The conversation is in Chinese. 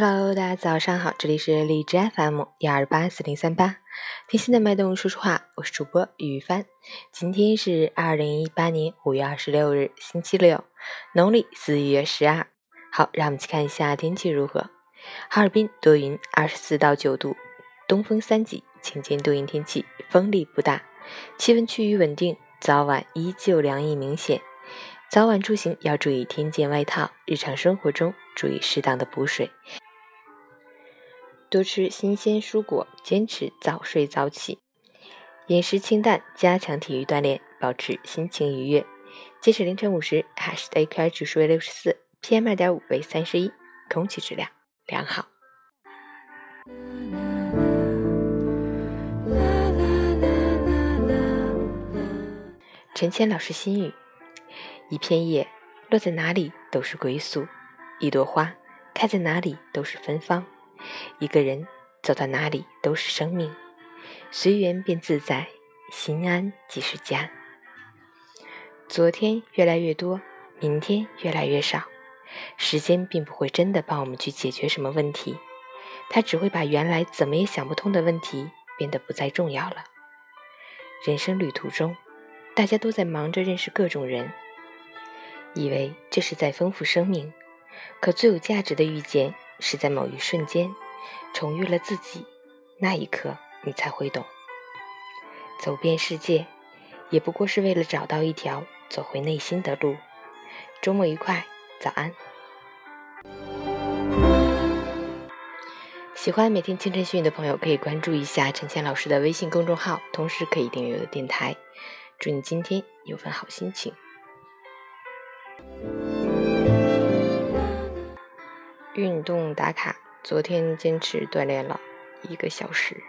Hello，大家早上好，这里是荔枝 FM 幺二八四零三八，听心的脉动说说话，我是主播雨帆。今天是二零一八年五月二十六日，星期六，农历四月十二。好，让我们去看一下天气如何。哈尔滨多云，二十四到九度，东风三级，晴间多云天气，风力不大，气温趋于稳定，早晚依旧凉意明显。早晚出行要注意添件外套，日常生活中注意适当的补水，多吃新鲜蔬果，坚持早睡早起，饮食清淡，加强体育锻炼，保持心情愉悦。截止凌晨五时，海市的 AQI 指数为六十四，PM 二点五为三十一，空气质量良好。陈谦老师心语。一片叶落在哪里都是归宿，一朵花开在哪里都是芬芳，一个人走到哪里都是生命。随缘便自在，心安即是家。昨天越来越多，明天越来越少。时间并不会真的帮我们去解决什么问题，它只会把原来怎么也想不通的问题变得不再重要了。人生旅途中，大家都在忙着认识各种人。以为这是在丰富生命，可最有价值的遇见是在某一瞬间，重遇了自己，那一刻你才会懂。走遍世界，也不过是为了找到一条走回内心的路。周末愉快，早安。喜欢每天清晨训的朋友，可以关注一下陈倩老师的微信公众号，同时可以订阅我的电台。祝你今天有份好心情。运动打卡，昨天坚持锻炼了一个小时。